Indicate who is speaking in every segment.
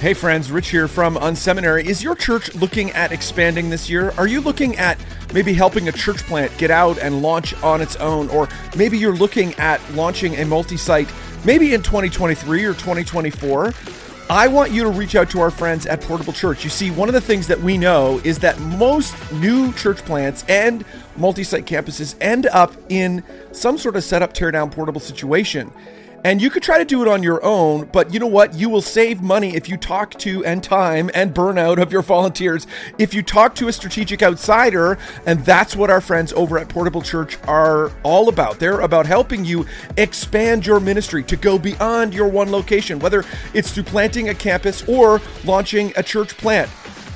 Speaker 1: Hey friends, Rich here from Unseminary. Is your church looking at expanding this year? Are you looking at maybe helping a church plant get out and launch on its own? Or maybe you're looking at launching a multi site maybe in 2023 or 2024? I want you to reach out to our friends at Portable Church. You see, one of the things that we know is that most new church plants and multi site campuses end up in some sort of setup, tear down, portable situation. And you could try to do it on your own, but you know what? You will save money if you talk to and time and burnout of your volunteers. If you talk to a strategic outsider, and that's what our friends over at Portable Church are all about. They're about helping you expand your ministry to go beyond your one location, whether it's through planting a campus or launching a church plant.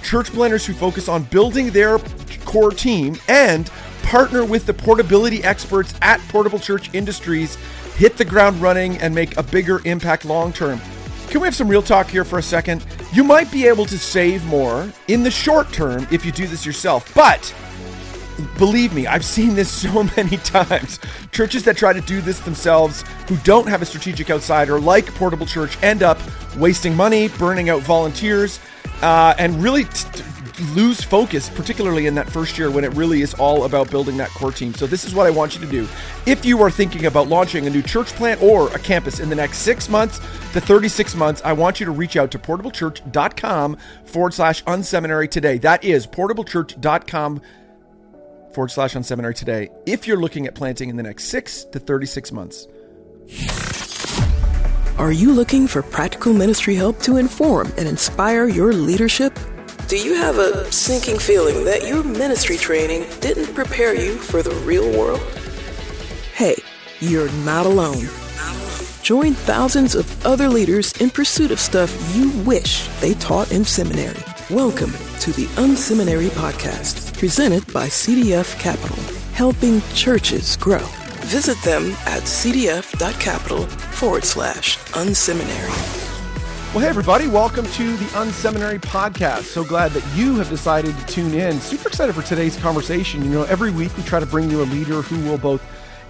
Speaker 1: Church planners who focus on building their core team and partner with the portability experts at Portable Church Industries hit the ground running and make a bigger impact long term. Can we have some real talk here for a second? You might be able to save more in the short term if you do this yourself, but believe me, I've seen this so many times. Churches that try to do this themselves, who don't have a strategic outsider like Portable Church, end up wasting money, burning out volunteers, uh, and really t- lose focus, particularly in that first year when it really is all about building that core team. So, this is what I want you to do. If you are thinking about launching a new church plant or a campus in the next six months to 36 months, I want you to reach out to portablechurch.com forward slash unseminary today. That is portablechurch.com forward slash unseminary today. If you're looking at planting in the next six to 36 months.
Speaker 2: Are you looking for practical ministry help to inform and inspire your leadership? Do you have a sinking feeling that your ministry training didn't prepare you for the real world? Hey, you're not alone. Join thousands of other leaders in pursuit of stuff you wish they taught in seminary. Welcome to the Unseminary Podcast, presented by CDF Capital, helping churches grow. Visit them at cdf.capital forward slash unseminary.
Speaker 1: Well, hey, everybody, welcome to the Unseminary Podcast. So glad that you have decided to tune in. Super excited for today's conversation. You know, every week we try to bring you a leader who will both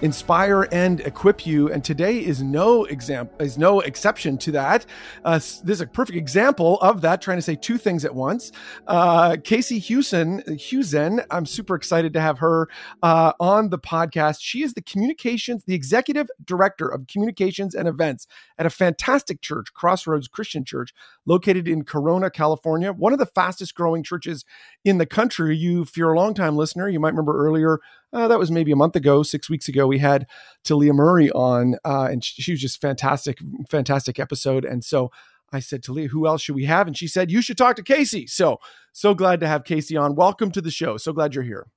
Speaker 1: inspire and equip you. And today is no example is no exception to that. Uh, this is a perfect example of that. Trying to say two things at once. Uh, Kasey Husen, Husen, I'm super excited to have her uh, on the podcast. She is the communications, the executive director of communications and events at a fantastic church, Crossroads Christian Church, located in Corona, California. One of the fastest growing churches in the country. You, if you're a longtime listener, you might remember earlier uh, that was maybe a month ago, six weeks ago, we had Talia Murray on, uh, and she was just fantastic, fantastic episode. And so I said, Talia, who else should we have? And she said, you should talk to Kasey. So, so glad to have Kasey on. Welcome to the show. So glad you're here.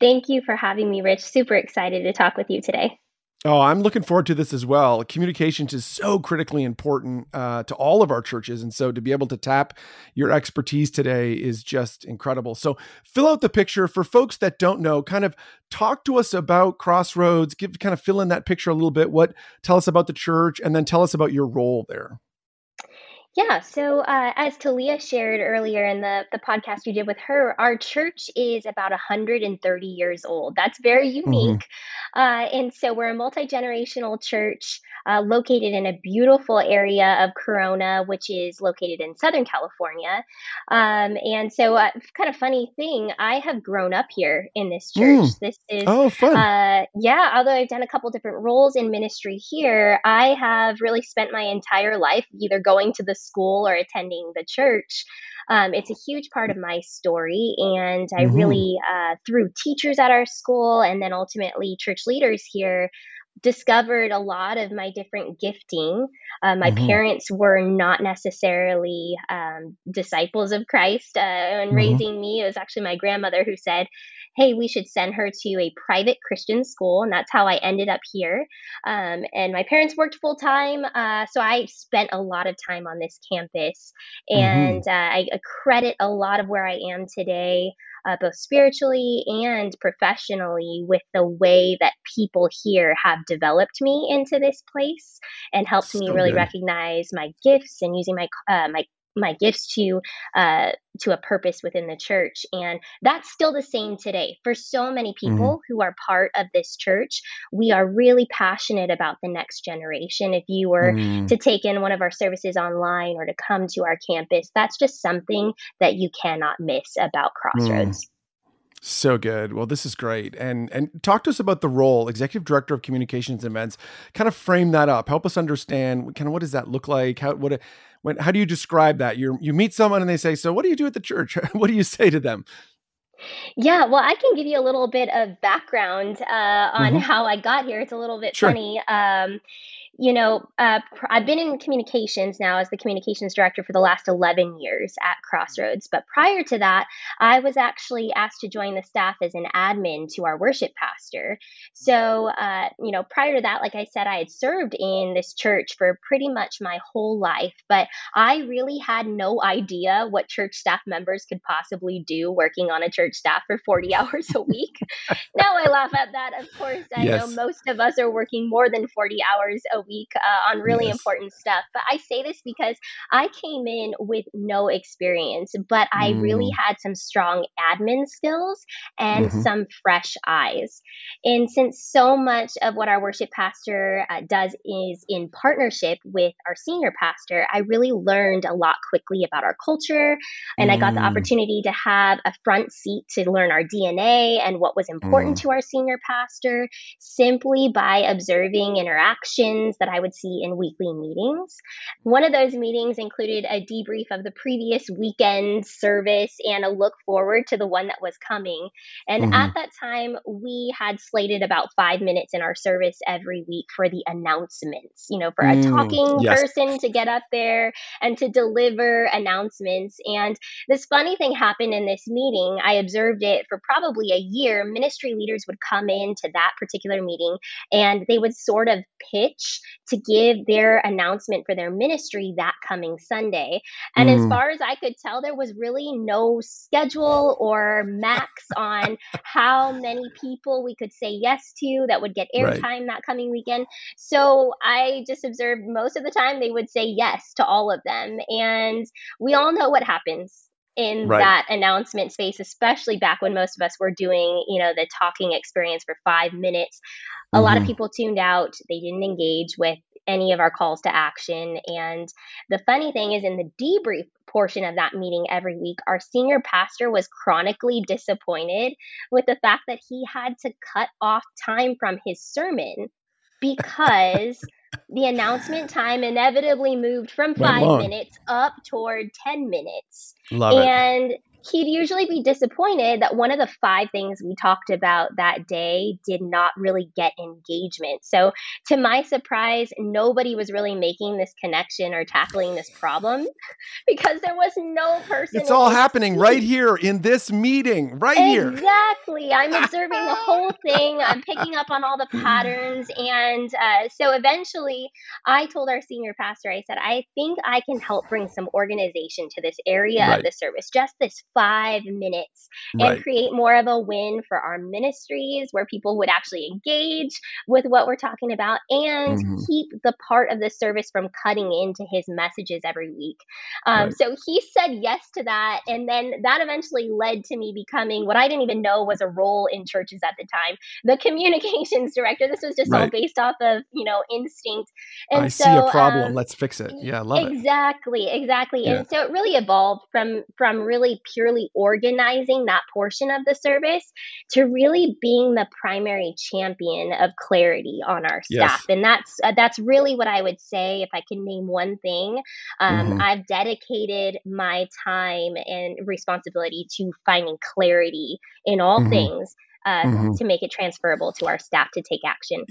Speaker 3: Thank you for having me, Rich. Super excited to talk with you today.
Speaker 1: Oh, I'm looking forward to this as well. Communications is so critically important uh, to all of our churches. And so to be able to tap your expertise today is just incredible. So fill out the picture for folks that don't know, kind of talk to us about Crossroads, give kind of fill in that picture a little bit. What tell us about the church and then tell us about your role there.
Speaker 3: Yeah, so uh, as Talia shared earlier in the, the podcast you did with her, our church is about 130 years old. That's very mm-hmm. unique. Mm-hmm. Uh, and so we're a multi generational church uh, located in a beautiful area of Corona, which is located in Southern California. Um, and so, uh, kind of funny thing, I have grown up here in this church. Mm. This is,
Speaker 1: oh, fun.
Speaker 3: Uh, yeah, although I've done a couple different roles in ministry here, I have really spent my entire life either going to the school or attending the church. Um, it's a huge part of my story. And I mm-hmm. really, uh, through teachers at our school and then ultimately church leaders here, discovered a lot of my different gifting. Uh, my mm-hmm. parents were not necessarily um, disciples of Christ uh, in mm-hmm. raising me. It was actually my grandmother who said, hey, we should send her to a private Christian school. And that's how I ended up here. Um, and my parents worked full time. Uh, so I spent a lot of time on this campus. Mm-hmm. And mm-hmm. uh, I credit a lot of where I am today. Uh, both spiritually and professionally, with the way that people here have developed me into this place and helped so me really good. recognize my gifts and using my uh, my my gifts to uh, to a purpose within the church and that's still the same today for so many mm-hmm. people mm-hmm. who are part of this church we are really passionate about the next generation if you were mm. to take in one of our services online or to come to our campus that's just something that you cannot miss about crossroads mm.
Speaker 1: So good. Well, this is great. And and talk to us about the role, executive director of communications events. Kind of frame that up. Help us understand kind of what does that look like? How what when how do you describe that? You you meet someone and they say, "So what do you do at the church?" what do you say to them?
Speaker 3: Yeah, well, I can give you a little bit of background uh, on mm-hmm. how I got here. It's a little bit sure. funny. Um, you know, uh, I've been in communications now as the communications director for the last 11 years at Crossroads. But prior to that, I was actually asked to join the staff as an admin to our worship pastor. So, uh, you know, prior to that, like I said, I had served in this church for pretty much my whole life, but I really had no idea what church staff members could possibly do working on a church staff for 40 hours a week. now I laugh at that. Of course, I yes. know most of us are working more than 40 hours a week week uh, on really yes. important stuff. But I say this because I came in with no experience, but I mm. really had some strong admin skills and mm-hmm. some fresh eyes. And since so much of what our worship pastor uh, does is in partnership with our senior pastor, I really learned a lot quickly about our culture. And mm. I got the mm. opportunity to have a front seat to learn our DNA and what was important mm. to our senior pastor simply by observing interactions that I would see in weekly meetings. One of those meetings included a debrief of the previous weekend service and a look forward to the one that was coming. And mm-hmm. at that time, we had slated about five minutes in our service every week for the announcements, you know, for a mm, talking yes. person to get up there and to deliver announcements. And this funny thing happened in this meeting. I observed it for probably a year. Ministry leaders would come into that particular meeting and they would sort of pitch to give their announcement for their ministry that coming Sunday. And mm. as far as I could tell, there was really no schedule or max on how many people we could say yes to that would get airtime right. that coming weekend. So I just observed most of the time they would say yes to all of them. And we all know what happens in right. that announcement space, especially back when most of us were doing, you know, the talking experience for five minutes. A mm-hmm. lot of mm-hmm. people tuned out. They didn't engage with any of our calls to action. And the funny thing is, in the debrief portion of that meeting every week, our senior pastor was chronically disappointed with the fact that he had to cut off time from his sermon because the announcement time inevitably moved from five minutes up toward 10 minutes.
Speaker 1: Love
Speaker 3: and it he'd usually be disappointed that one of the five things we talked about that day did not really get engagement. So, to my surprise, nobody was really making this connection or tackling this problem because there was no person.
Speaker 1: It's all happening team. right here in this meeting, right
Speaker 3: exactly.
Speaker 1: here.
Speaker 3: Exactly. I'm observing the whole thing, I'm picking up on all the patterns. And uh, so, eventually, I told our senior pastor, I said, I think I can help bring some organization to this area right. of the service, just this five minutes and right. create more of a win for our ministries where people would actually engage with what we're talking about and mm-hmm. keep the part of the service from cutting into his messages every week. Um, right. So he said yes to that. And then that eventually led to me becoming what I didn't even know was a role in churches at the time the communications director. This was just right. all based off of, you know, instinct.
Speaker 1: And I so, see a problem. Um, Let's fix it. Yeah, I love
Speaker 3: exactly,
Speaker 1: it.
Speaker 3: Exactly. Exactly. Yeah. And so it really evolved from from really pure purely organizing that portion of the service to really being the primary champion of clarity on our staff. Yes. And that's uh, that's really what I would say if I can name one thing. Um, mm-hmm. I've dedicated my time and responsibility to finding clarity in all mm-hmm. things uh, mm-hmm. to make it transferable to our staff to take action.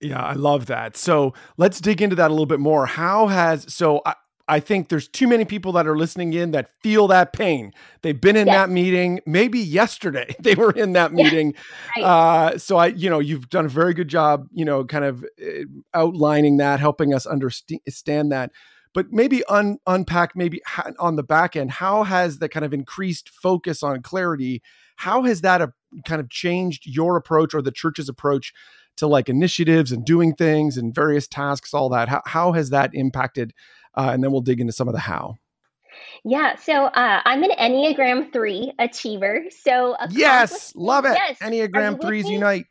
Speaker 1: Yeah, I love that. So let's dig into that a little bit more. How has so I, I think there's too many people that are listening in that feel that pain. They've been in that meeting. Maybe yesterday they were in that meeting. Right. Uh, so I, you know, you've done a very good job, you know, kind of uh, outlining that, helping us understand that. But maybe un- unpack maybe on the back end. How has the kind of increased focus on clarity? How has that a, uh, kind of changed your approach or the church's approach to like initiatives and doing things and various tasks, all that? How, how has that impacted uh, and then we'll dig into some of the how.
Speaker 3: Yeah, so uh, I'm an Enneagram 3 achiever. So,
Speaker 1: yes, love it. Yes. Enneagram 3s unite.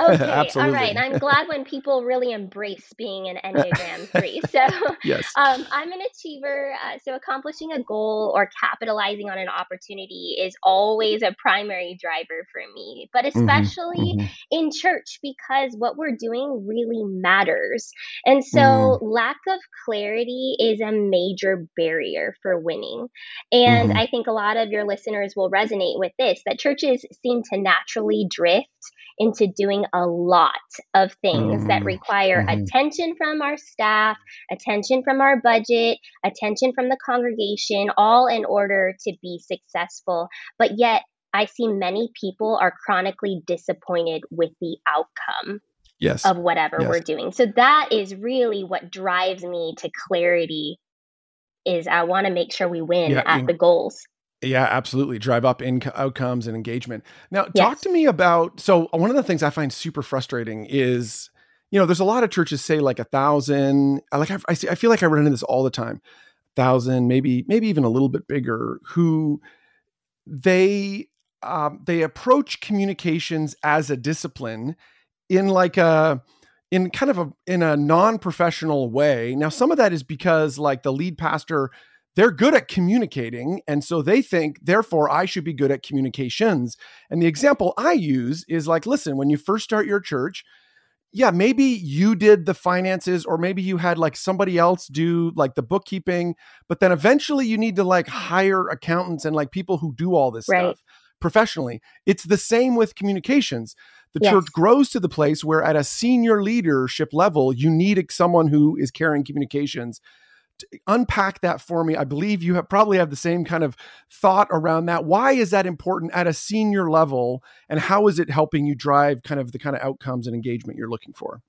Speaker 3: Okay, all right. I'm glad when people really embrace being an Enneagram 3. So,
Speaker 1: yes.
Speaker 3: Um, I'm an achiever. Uh, so, accomplishing a goal or capitalizing on an opportunity is always a primary driver for me, but mm-hmm, especially mm-hmm. in church because what we're doing really matters. And so, mm. lack of clarity is a major barrier for winning. And mm-hmm. I think a lot of your listeners will resonate with this that churches seem to naturally drift into doing a lot of things mm-hmm. that require mm-hmm. attention from our staff, attention from our budget, attention from the congregation, all in order to be successful. But yet, I see many people are chronically disappointed with the outcome
Speaker 1: yes.
Speaker 3: of whatever yes. we're doing. So that is really what drives me to clarity is I want to make sure we win yeah, at the goals.
Speaker 1: Yeah, absolutely. Drive up in outcomes and engagement. Now, yes. talk to me about. So, one of the things I find super frustrating is, you know, there's a lot of churches say like a thousand. Like I, I, see, I feel like I run into this all the time. Thousand, maybe, maybe even a little bit bigger. Who they um, they approach communications as a discipline in like a in kind of a in a non-professional way. Now, some of that is because like the lead pastor they're good at communicating. And so they think, therefore, I should be good at communications. And the example I use is like, listen, when you first start your church, yeah, maybe you did the finances, or maybe you had like somebody else do like the bookkeeping, but then eventually you need to like hire accountants and like people who do all this right. stuff professionally. It's the same with communications. The yes. church grows to the place where at a senior leadership level, you need someone who is carrying communications unpack that for me. I believe you have probably have the same kind of thought around that. Why is that important at a senior level, and how is it helping you drive kind of the kind of outcomes and engagement you're looking for?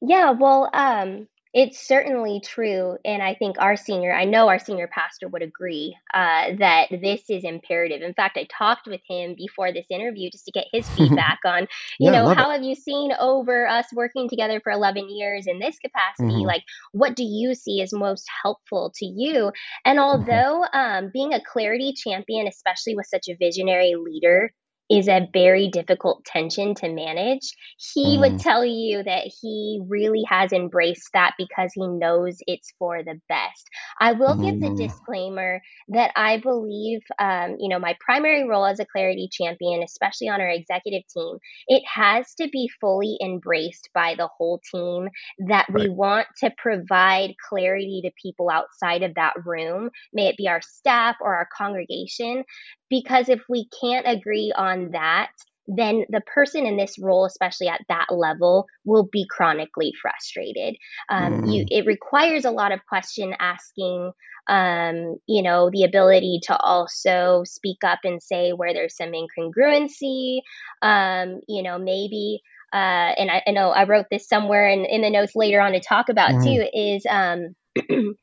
Speaker 3: Yeah, well, um, it's certainly true. And I think our senior, I know our senior pastor would agree uh, that this is imperative. In fact, I talked with him before this interview just to get his feedback on, you yeah, know, how it. have you seen over us working together for 11 years in this capacity? Mm-hmm. Like, what do you see as most helpful to you? And mm-hmm. although mm-hmm. um, being a clarity champion, especially with such a visionary leader, is a very difficult tension to manage. He mm. would tell you that he really has embraced that because he knows it's for the best. I will mm. give the mm. disclaimer that I believe, um, you know, my primary role as a clarity champion, especially on our executive team, it has to be fully embraced by the whole team that right. we want to provide clarity to people outside of that room, may it be our staff or our congregation, because if we can't agree on that, then the person in this role, especially at that level, will be chronically frustrated. Um, mm. you, it requires a lot of question asking, um, you know, the ability to also speak up and say where there's some incongruency, um, you know, maybe. Uh, and I, I, know I wrote this somewhere in, in the notes later on to talk about mm. too, is um,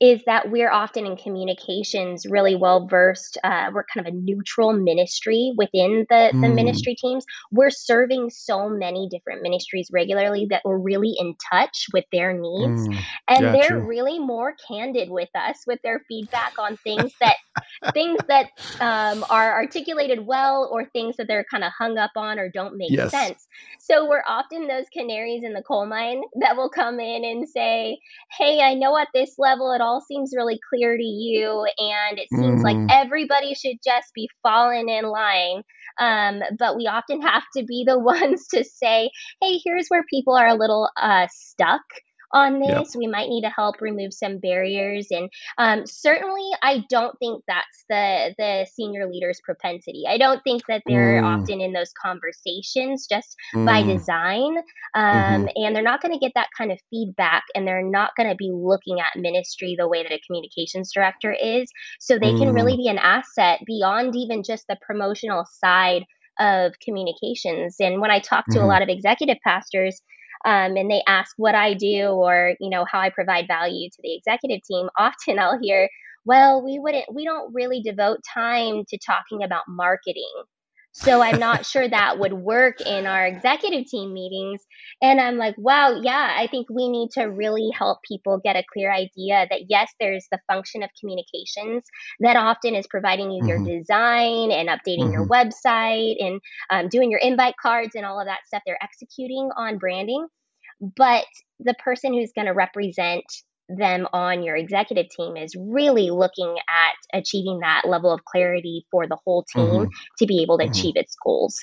Speaker 3: is that we're often in communications really well versed. Uh, we're kind of a neutral ministry within the, mm. the ministry teams. We're serving so many different ministries regularly that we're really in touch with their needs. Mm. And yeah, they're true. really more candid with us with their feedback on things that things that um, are articulated well or things that they're kind of hung up on or don't make yes. sense. So we're often those canaries in the coal mine that will come in and say, Hey, I know at this level it all seems really clear to you, and it seems mm. like everybody should just be falling in line. Um, but we often have to be the ones to say, hey, here's where people are a little uh, stuck on this. We might need to help remove some barriers, and um, certainly, I don't think that's the the senior leaders' propensity. I don't think that they're mm. often in those conversations just mm. by design, um, mm-hmm. and they're not going to get that kind of feedback, and they're not going to be looking at ministry the way that a communications director is. So they mm. can really mm. be an asset beyond even just the promotional side of communications. And when I talk to mm-hmm. a lot of executive pastors, um, and they ask what I do or you know how I provide value to the executive team, often I'll hear, "Well, we wouldn't, we don't really devote time to talking about marketing." So I'm not sure that would work in our executive team meetings. And I'm like, wow, yeah, I think we need to really help people get a clear idea that yes, there's the function of communications that often is providing you mm-hmm. your design and updating mm-hmm. your website and um, doing your invite cards and all of that stuff. They're executing on branding. But the person who's going to represent them on your executive team is really looking at achieving that level of clarity for the whole team mm-hmm. to be able to mm-hmm. achieve its goals.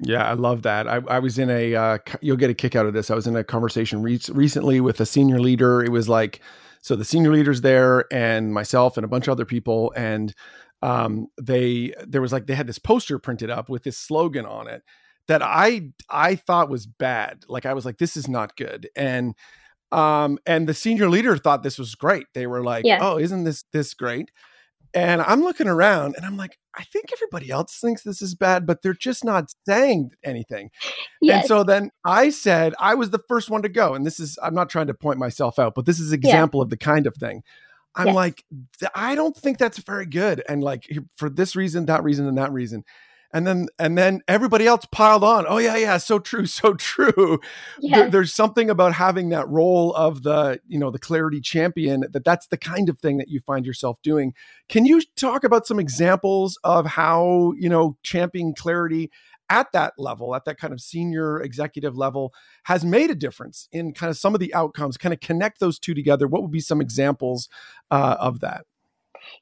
Speaker 1: Yeah, I love that. I, I was in a, uh, you'll get a kick out of this. I was in a conversation re- recently with a senior leader. It was like, so the senior leader's there and myself and a bunch of other people. And um, they, there was like, they had this poster printed up with this slogan on it that I, I thought was bad. Like, I was like, this is not good. And, um, and the senior leader thought this was great. They were like, yeah. "Oh, isn't this this great?" And I'm looking around and I'm like, I think everybody else thinks this is bad, but they're just not saying anything. Yes. And so then I said, I was the first one to go. And this is, I'm not trying to point myself out, but this is an example yeah. of the kind of thing. I'm yes. like, I don't think that's very good. And like for this reason, that reason, and that reason and then and then everybody else piled on. Oh yeah yeah so true so true. Yeah. there, there's something about having that role of the you know the clarity champion that that's the kind of thing that you find yourself doing. Can you talk about some examples of how you know championing clarity at that level at that kind of senior executive level has made a difference in kind of some of the outcomes? Kind of connect those two together. What would be some examples uh, of that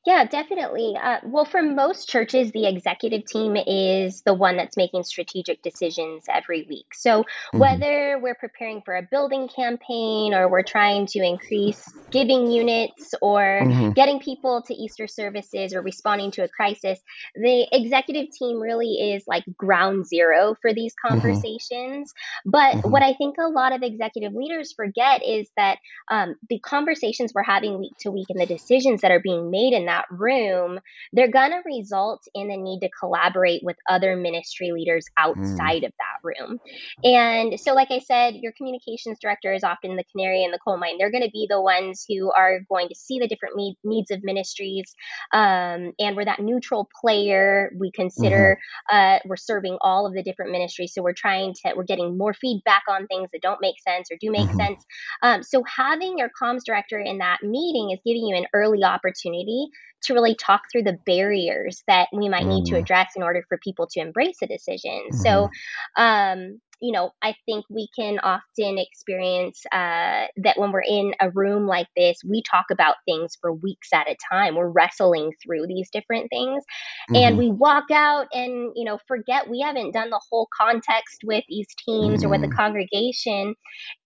Speaker 3: yeah, definitely. Uh, well, for most churches, the executive team is the one that's making strategic decisions every week. So, mm-hmm. whether we're preparing for a building campaign or we're trying to increase giving units or mm-hmm. getting people to Easter services or responding to a crisis, the executive team really is like ground zero for these mm-hmm. conversations. Mm-hmm. But what I think a lot of executive leaders forget is that um, the conversations we're having week to week and the decisions that are being made in that room, they're going to result in the need to collaborate with other ministry leaders mm. outside mm. of that room. And so, like I said, your communications director is often the canary in the coal mine. They're going to be the ones who are going to see the different me- needs of ministries. Um, and we're that neutral player. We consider mm-hmm. uh, we're serving all of the different ministries. So, we're trying to, we're getting more feedback on things that don't make sense or do make mm-hmm. sense. Um, so, having your comms director in that meeting is giving you an early opportunity to really talk through the barriers that we might need to mm. address in order for people to embrace a decision. Mm-hmm. So, um, you know, I think we can often experience uh, that when we're in a room like this, we talk about things for weeks at a time. We're wrestling through these different things. Mm-hmm. And we walk out and, you know, forget we haven't done the whole context with these teams mm-hmm. or with the mm. congregation.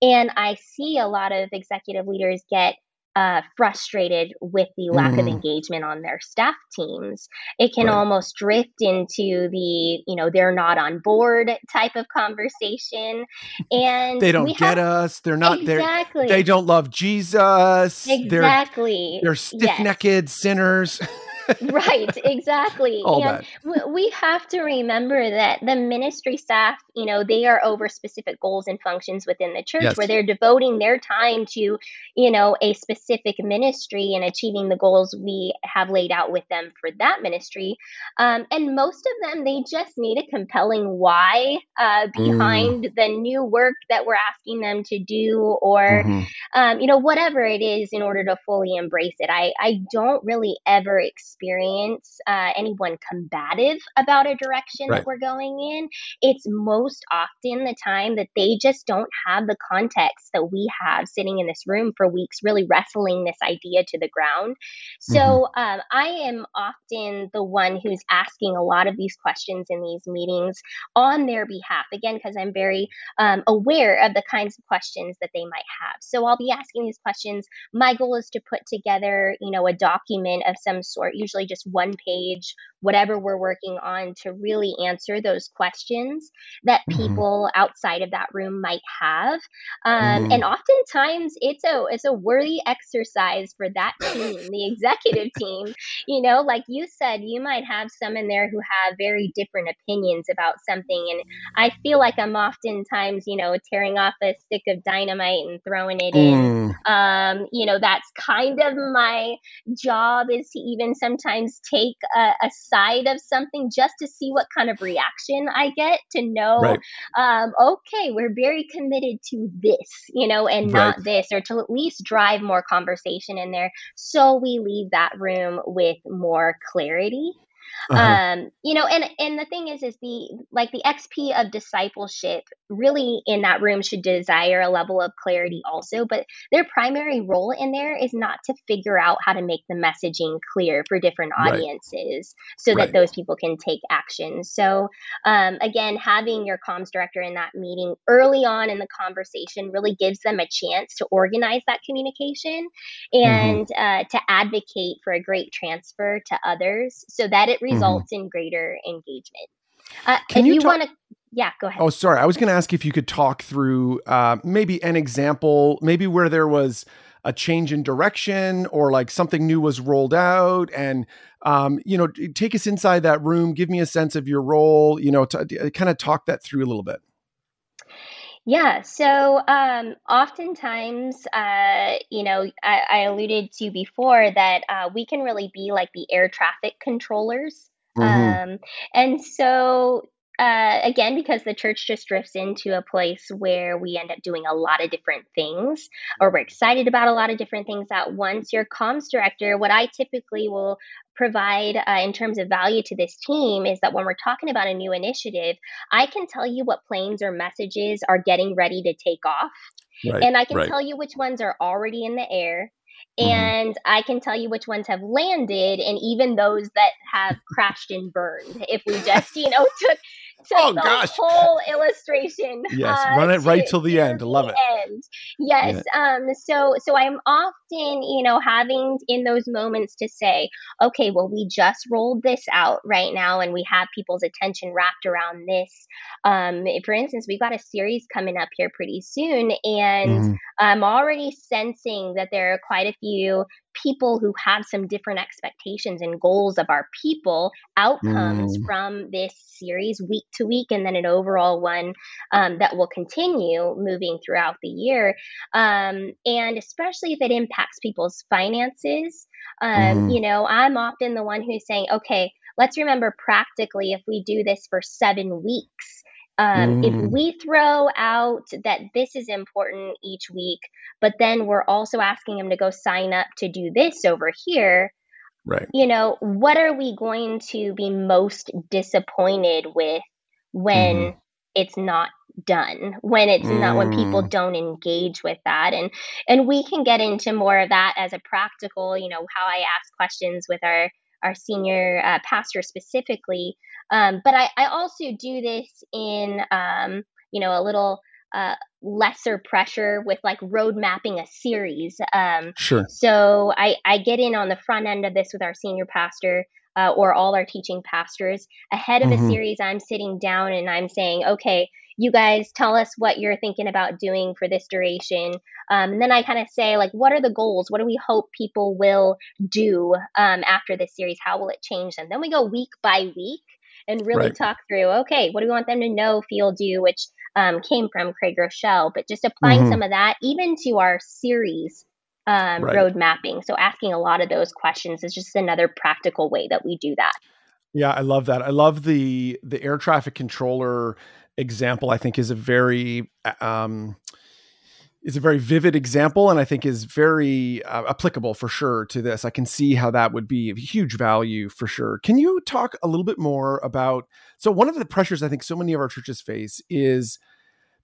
Speaker 3: And I see a lot of executive leaders get uh, frustrated with the lack mm. of engagement on their staff teams. It can right. almost drift into the, you know, they're not on board type of conversation. And
Speaker 1: they don't get have, us. They're not exactly. They don't love Jesus.
Speaker 3: Exactly.
Speaker 1: They're, they're stiff necked yes. sinners.
Speaker 3: right, exactly.
Speaker 1: All and
Speaker 3: that. we have to remember that the ministry staff, you know, they are over specific goals and functions within the church yes. where they're devoting their time to, you know, a specific ministry and achieving the goals we have laid out with them for that ministry. Um, and most of them, they just need a compelling why uh, behind mm. the new work that we're asking them to do or, mm-hmm. um, you know, whatever it is in order to fully embrace it. I, I don't really ever expect experience uh, anyone combative about a direction right. that we're going in. It's most often the time that they just don't have the context that we have sitting in this room for weeks, really wrestling this idea to the ground. So mm-hmm. um, I am often the one who's asking a lot of these questions in these meetings on their behalf, again, because I'm very um, aware of the kinds of questions that they might have. So I'll be asking these questions. My goal is to put together, you know, a document of some sort, usually just one page, whatever we're working on to really answer those questions that mm-hmm. people mm-hmm. outside of that room might have. Um, mm-hmm. And oftentimes it's a it's a worthy exercise for that team, the executive team. You know, like you said, you might have some in there who have very different opinions about something, and I feel like I'm oftentimes, you know, tearing off a stick of dynamite and throwing it mm. in. Um, you know, that's kind of my job is to even some oftentimes take a, a, side of something just to see what kind of reaction I get to know, right. um, okay, we're very committed to this, you know, and right. not this, or to at least drive more conversation in there so we leave that room with more clarity uh-huh. Um, you know, and and the thing is, is the like the XP of discipleship really in that room should desire a level of clarity also, but their primary role in there is not to figure out how to make the messaging clear for different audiences right. so right. that those people can take action. So um, again, having your comms director in that meeting early on in the conversation really gives them a chance to organize that communication mm-hmm. and mm-hmm. uh, to advocate for a great transfer to others so that it Mm-hmm. results mm-hmm. in greater engagement. Uh, Can you, you want to yeah, go ahead.
Speaker 1: Oh, sorry. I was going to ask if you could talk through uh, maybe an example, maybe where there was a change in direction or like something new was rolled out and um, you know take us inside that room give me a sense of your role you know to kind of talk that through a little bit
Speaker 3: yeah, so um, oftentimes, uh, you know, I, I, alluded to before that uh, we can really be like the air traffic controllers. Mm-hmm. Um, and so, uh, again, because the church just drifts into a place where we end up doing a lot of different things, or we're excited about a lot of different things at once, your comms director, what I typically will provide uh, in terms of value to this team is that when we're talking about a new initiative, I can tell you what planes or messages are getting ready to take off. Right, and I can right. tell you which ones are already in the air. Mm-hmm. And. I can tell you which ones have landed and even those that have crashed and burned. If we just, you know, took oh, the gosh. whole illustration.
Speaker 1: Yes, uh, run it right till the end. Love
Speaker 3: the
Speaker 1: it.
Speaker 3: End. Yes. Yeah. Um. So so I'm often you know having in those moments to say, okay, well we just rolled this out right now, and we have people's attention wrapped around this. Um. For instance, we've got a series coming up here pretty soon, and mm. I'm already sensing that there are quite a few people who have some different expectations and goals of our people outcomes mm. from this series week to week and then an overall one um, that will continue moving throughout the year um, and especially if it impacts people's finances um, mm. you know i'm often the one who's saying okay let's remember practically if we do this for seven weeks um, mm. If we throw out that this is important each week, but then we're also asking them to go sign up to do this over here,
Speaker 1: right?
Speaker 3: You know, what are we going to be most disappointed with when mm. it's not done when it's mm. not when people mm. don't engage with that and and we can get into more of that as a practical you know how i ask questions with our our senior uh, pastor specifically. Um, but I, I, also do this in, um, you know, a little uh, lesser pressure with like road mapping a series. Um,
Speaker 1: sure.
Speaker 3: So I, I get in on the front end of this with our senior pastor. Uh, or all our teaching pastors ahead of mm-hmm. a series i'm sitting down and i'm saying okay you guys tell us what you're thinking about doing for this duration. Um, and then I kind of say, like, what are the goals? What do we hope people will do um, after this series? How will it change them? Then we go week by week and really right. talk through, okay, what do we want them to know, feel, do, which um, came from Craig Groeschel but just applying mm-hmm. some of that even to our series um, right. road mapping. So asking a lot of those questions is just another practical way that we do that.
Speaker 1: Yeah, I love that. I love the the air traffic controller example, I think, is a very um, is a very vivid example, and I think is very uh, applicable for sure to this. I can see how that would be of huge value for sure. Can you talk a little bit more about? So, one of the pressures I think so many of our churches face is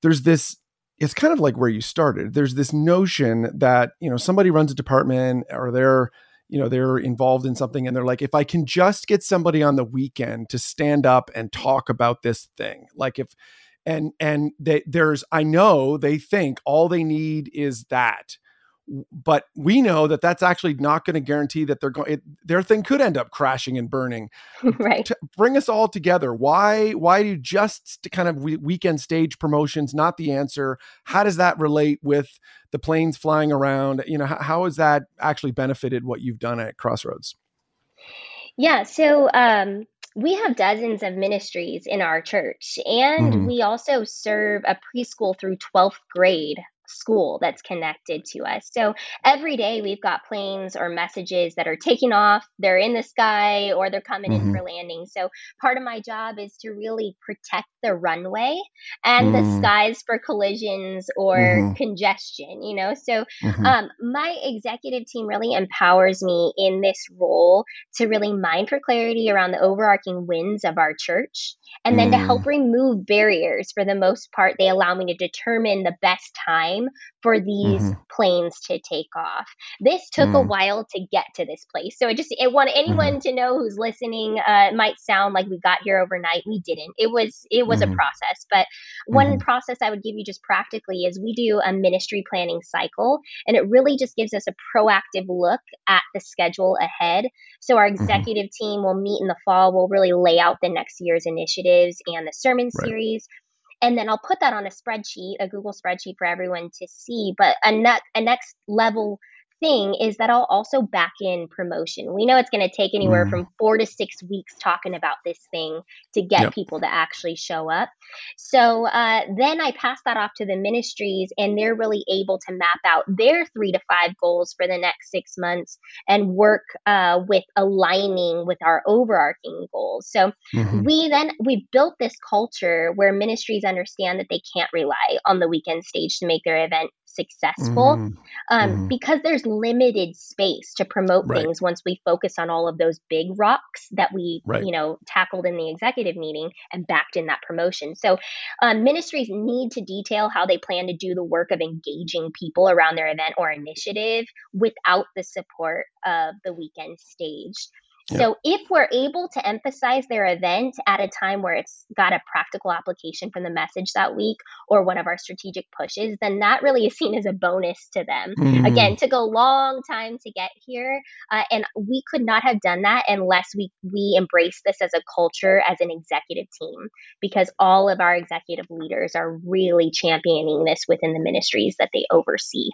Speaker 1: there's this it's kind of like where you started. There's this notion that, you know, somebody runs a department or they're you know they're involved in something and they're like if i can just get somebody on the weekend to stand up and talk about this thing like if and and they, there's i know they think all they need is that but we know that that's actually not going to guarantee that they're going their thing could end up crashing and burning.
Speaker 3: Right.
Speaker 1: To bring us all together. Why why do just kind of weekend stage promotions not the answer? How does that relate with the planes flying around? You know how, how has that actually benefited what you've done at crossroads?
Speaker 3: Yeah so um we have dozens of ministries in our church, and mm-hmm. we also serve a preschool through 12th grade school that's connected to us. So every day we've got planes or messages that are taking off, they're in the sky, or they're coming mm-hmm. in for landing. So part of my job is to really protect the runway and mm-hmm. the mm. skies for collisions or mm-hmm. congestion, you know? So mm-hmm. um, my executive team really empowers me in this role to really mind for clarity around the overarching winds of our church. And then to help mm. remove barriers, for the most part, they allow me to determine the best time for these mm-hmm. planes to take off. This took mm. a while to get to this place. So I just I want anyone mm-hmm. to know who's listening. Uh, it might sound like we got here overnight. We didn't. It was it was mm-hmm. a process. But one mm-hmm. process I would give you just practically is we do a ministry planning cycle, and it really just gives us a proactive look at the schedule ahead. So our mm-hmm. executive team will meet in the fall. We'll really lay out the next year's initiatives and the sermon right. series and then I'll put that on a spreadsheet, a Google spreadsheet for everyone to see. But a, ne- a next level thing is that I'll also back in promotion. We know it's going to take anywhere mm. from four to six weeks talking about this thing to get yep. people to actually show up. So uh, then I pass that off to the ministries, and they're really able to map out their three to five goals for the next six months and work uh, with aligning with our overarching goals. So mm-hmm. we then we built this culture where ministries understand that they can't rely on the weekend stage to make their event successful mm-hmm. Um, mm-hmm. because there's limited space to promote right. things once we focus on all of those big rocks that we right. you know tackled in the executive meeting and backed in that promotion so um, ministries need to detail how they plan to do the work of engaging people around their event or initiative without the support of the weekend stage so if we're able to emphasize their event at a time where it's got a practical application from the message that week or one of our strategic pushes, then that really is seen as a bonus to them. Mm-hmm. Again, took a long time to get here, uh, and we could not have done that unless we we embrace this as a culture as an executive team because all of our executive leaders are really championing this within the ministries that they oversee.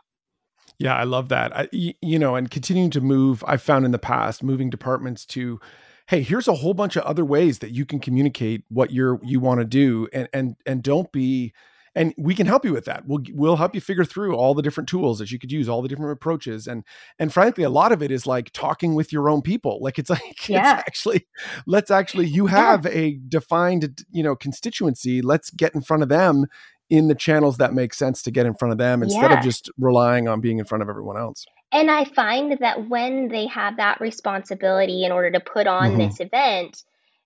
Speaker 1: Yeah, I love that. I, you know, and continuing to move, I've found in the past moving departments to, hey, here's a whole bunch of other ways that you can communicate what you're you want to do, and and and don't be, and we can help you with that. We'll we'll help you figure through all the different tools that you could use, all the different approaches, and and frankly, a lot of it is like talking with your own people. Like it's like yeah. it's actually let's actually you have yeah. a defined you know constituency. Let's get in front of them in the channels that make sense to get in front of them instead yeah. of just relying on being in front of everyone else.
Speaker 3: And I find that when they have that responsibility in order to put on mm-hmm. this event,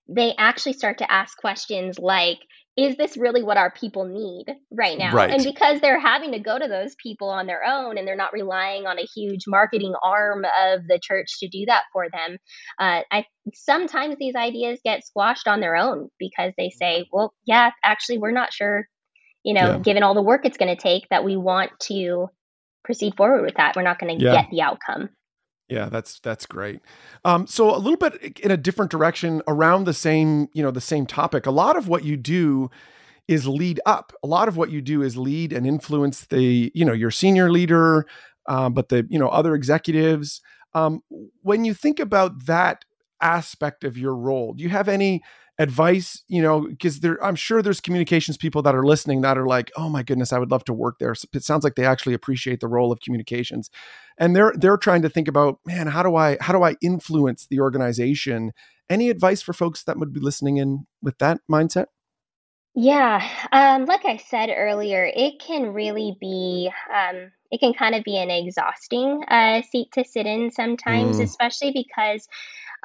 Speaker 3: they actually start to ask questions like, is this really what our people need right now? Right. And because they're having to go to those people on their own and they're not relying on a huge marketing arm of the church to do that for them, uh, I sometimes these ideas get squashed on their own because they say, well, yeah, actually, we're not sure you know, yeah. given all the work it's going to take, that we want to proceed forward with that. We're not going to yeah. get the outcome.
Speaker 1: Yeah, that's that's great. Um, so a little bit in a different direction around the same, you know, the same topic. A lot of what you do is lead up. A lot of what you do is lead and influence the, you know, your senior leader, um, but the, you know, other executives. Um, when you think about that aspect of your role, do you have any advice you know because there i'm sure there's communications people that are listening that are like oh my goodness i would love to work there. It sounds like they actually appreciate the role of communications. And they're they're trying to think about man how do i how do i influence the organization? Any advice for folks that would be listening in with that mindset?
Speaker 3: Yeah um, like i said earlier it can really be um, it can kind of be an exhausting uh, seat to sit in sometimes mm. especially because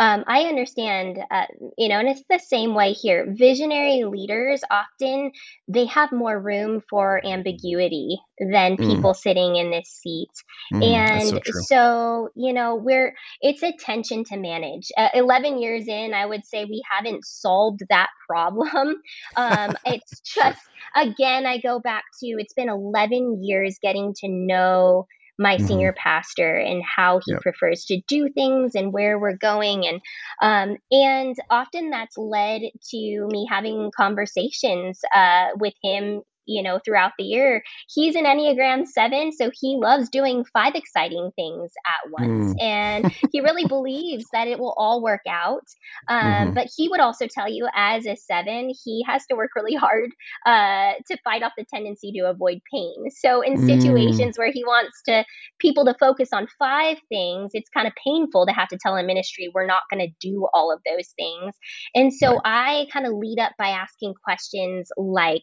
Speaker 3: um, I understand, uh, you know, and it's the same way here. Visionary leaders often they have more room for ambiguity than mm. people mm. sitting in this seat, mm, and so, so, you know, we're it's a tension to manage. Uh, Eleven years in, I would say we haven't solved that problem. Um, it's just again, I go back to it's been 11 years getting to know my mm-hmm. senior pastor and how he yep. prefers to do things and where we're going and um, and often that's led to me having conversations uh, with him you know, throughout the year. He's an Enneagram 7, so he loves doing five exciting things at once. Mm. and he really believes that it will all work out. Um, mm-hmm. But he would also tell you, as a 7, he has to work really hard uh, to fight off the tendency to avoid pain. So in mm. situations mm. where he wants to people to focus on five things, it's kind of painful to have to tell a ministry we're not going to do all of those things. And so right. I kind of lead up by asking questions like,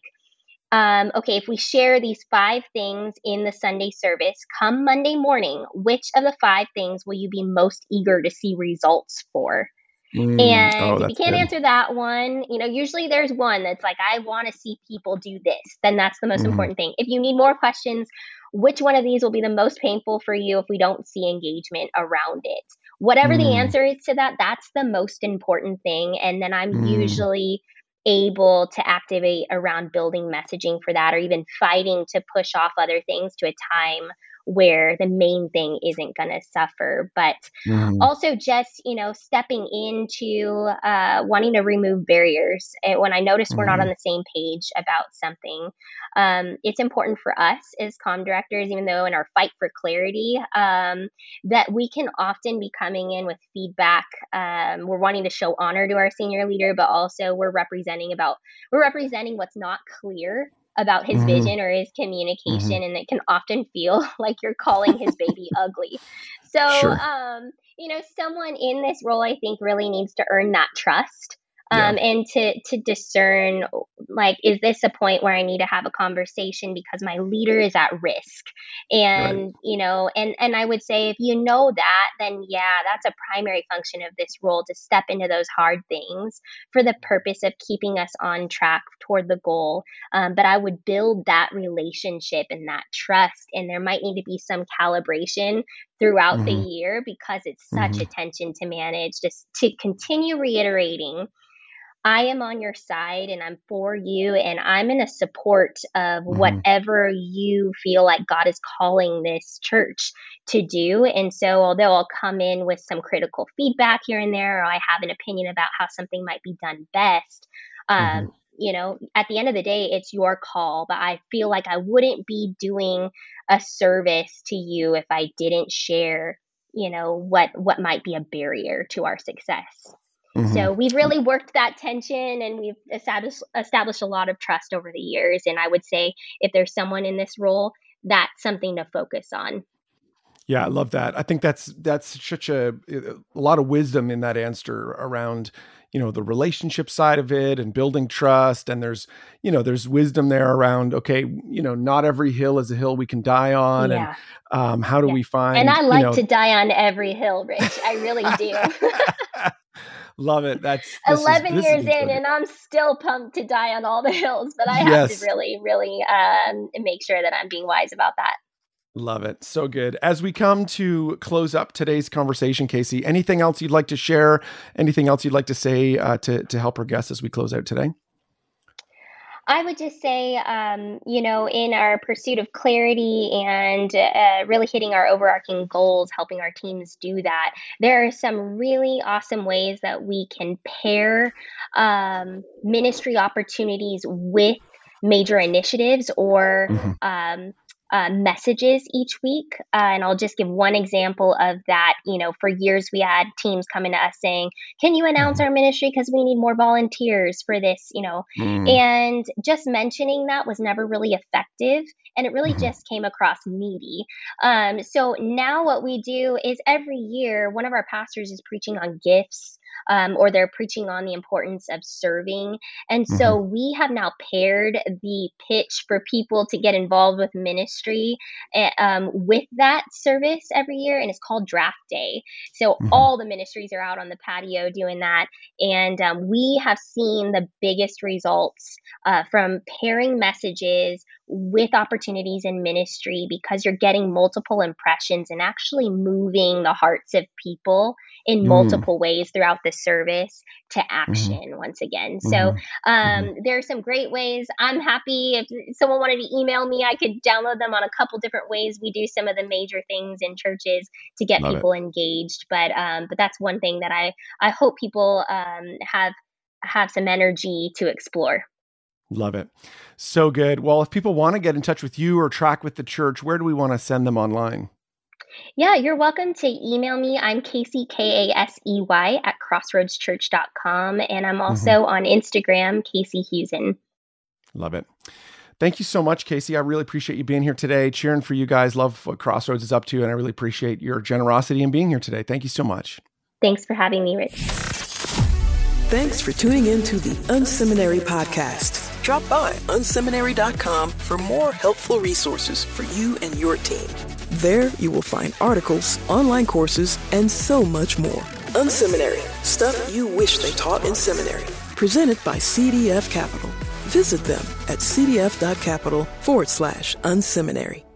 Speaker 3: um, okay, if we share these five things in the Sunday service, come Monday morning, which of the five things will you be most eager to see results for? Mm, and oh, if you can't good. answer that one, you know, usually there's one that's like, I want to see people do this. Then that's the most mm. important thing. If you need more questions, which one of these will be the most painful for you if we don't see engagement around it? Whatever mm. the answer is to that, that's the most important thing. And then I'm mm. usually able to activate around building messaging for that or even fighting to push off other things to a time where the main thing isn't going to suffer but mm. also just you know stepping into uh, wanting to remove barriers and when i notice mm. we're not on mm-hmm. the same page about something um, it's important for us as com directors even though in our fight for clarity um, that we can often be coming in with feedback um, we're wanting to show honor to our senior leader but also we're representing about we're representing what's not clear about his mm-hmm. vision or his communication mm-hmm. and it can often feel like you're calling his baby ugly so sure. um you know someone in this role i think really needs to earn that trust um, yeah. and to to discern like is this a point where i need to have a conversation because my leader is at risk and right. you know and and i would say if you know that then yeah that's a primary function of this role to step into those hard things for the purpose of keeping us on track toward the goal um, but i would build that relationship and that trust and there might need to be some calibration throughout mm-hmm. the year because it's such mm-hmm. a tension to manage just to continue reiterating I am on your side and I'm for you and I'm in a support of mm-hmm. whatever you feel like God is calling this church to do. And so, although I'll come in with some critical feedback here and there, or I have an opinion about how something might be done best, um, mm-hmm. you know, at the end of the day, it's your call. But I feel like I wouldn't be doing a service to you if I didn't share, you know, what what might be a barrier to our success. Mm-hmm. So we've really worked that tension and we've established established a lot of trust over the years. And I would say if there's someone in this role, that's something to focus on.
Speaker 1: Yeah, I love that. I think that's that's such a a lot of wisdom in that answer around you know the relationship side of it and building trust and there's you know there's wisdom there around okay you know not every hill is a hill we can die on yeah. and um, how do yeah. we find
Speaker 3: and i like you know, to die on every hill rich i really do
Speaker 1: Love it. That's
Speaker 3: 11 is, years in, and I'm still pumped to die on all the hills, but I have to really, really um, make sure that I'm being wise about that.
Speaker 1: Love it. So good. As we come to close up today's conversation, Kasey, anything else you'd like to share? Anything else you'd like to say uh, to, to help our guests as we close out today?
Speaker 3: I would just say, um, you know, in our pursuit of clarity and uh, really hitting our overarching goals, helping our teams do that, there are some really awesome ways that we can pair um, ministry opportunities with major initiatives or mm-hmm. um, uh, messages each week. Uh, and I'll just give one example of that. You know, for years we had teams coming to us saying, Can you announce mm-hmm. our ministry? Because we need more volunteers for this, you know. Mm. And just mentioning that was never really effective. And it really mm-hmm. just came across needy. Um, so now what we do is every year, one of our pastors is preaching on gifts um, or they're preaching on the importance of serving. And so mm-hmm. we have now paired the pitch for people to get involved with ministry eh, um, with that service every year, and it's called Draft Day. So mm-hmm. all the ministries are out on the patio doing that, and um, we have seen the biggest results uh, from pairing messages with opportunities in ministry because you're getting multiple impressions and actually moving the hearts of people in mm. multiple ways throughout the service to mm-hmm. action mm-hmm. once again. So mm-hmm. um, mm-hmm. there are some great ways. I'm happy if someone wanted to email me, I could download them on a couple different ways. We do some of the major things in churches to get Love people it. engaged, but um, but that's one thing that I I hope people um, have have some energy to explore.
Speaker 1: Love it. So good. Well, if people want to get in touch with you or track with the church, where do we want to send them online?
Speaker 3: Yeah, you're welcome to email me. I'm Kasey, K A S E Y, at crossroadschurch.com. And I'm also mm-hmm. on Instagram, Kasey Husen.
Speaker 1: Love it. Thank you so much, Kasey. I really appreciate you being here today, cheering for you guys. Love what Crossroads is up to, and I really appreciate your generosity in being here today. Thank you so much.
Speaker 3: Thanks for having me, Rich.
Speaker 2: Thanks for tuning in to the Unseminary Podcast. Drop by unseminary.com for more helpful resources for you and your team. There, you will find articles, online courses, and so much more. Unseminary, stuff you wish they taught in seminary. Presented by CDF Capital. Visit them at cdf.capital forward slash unseminary.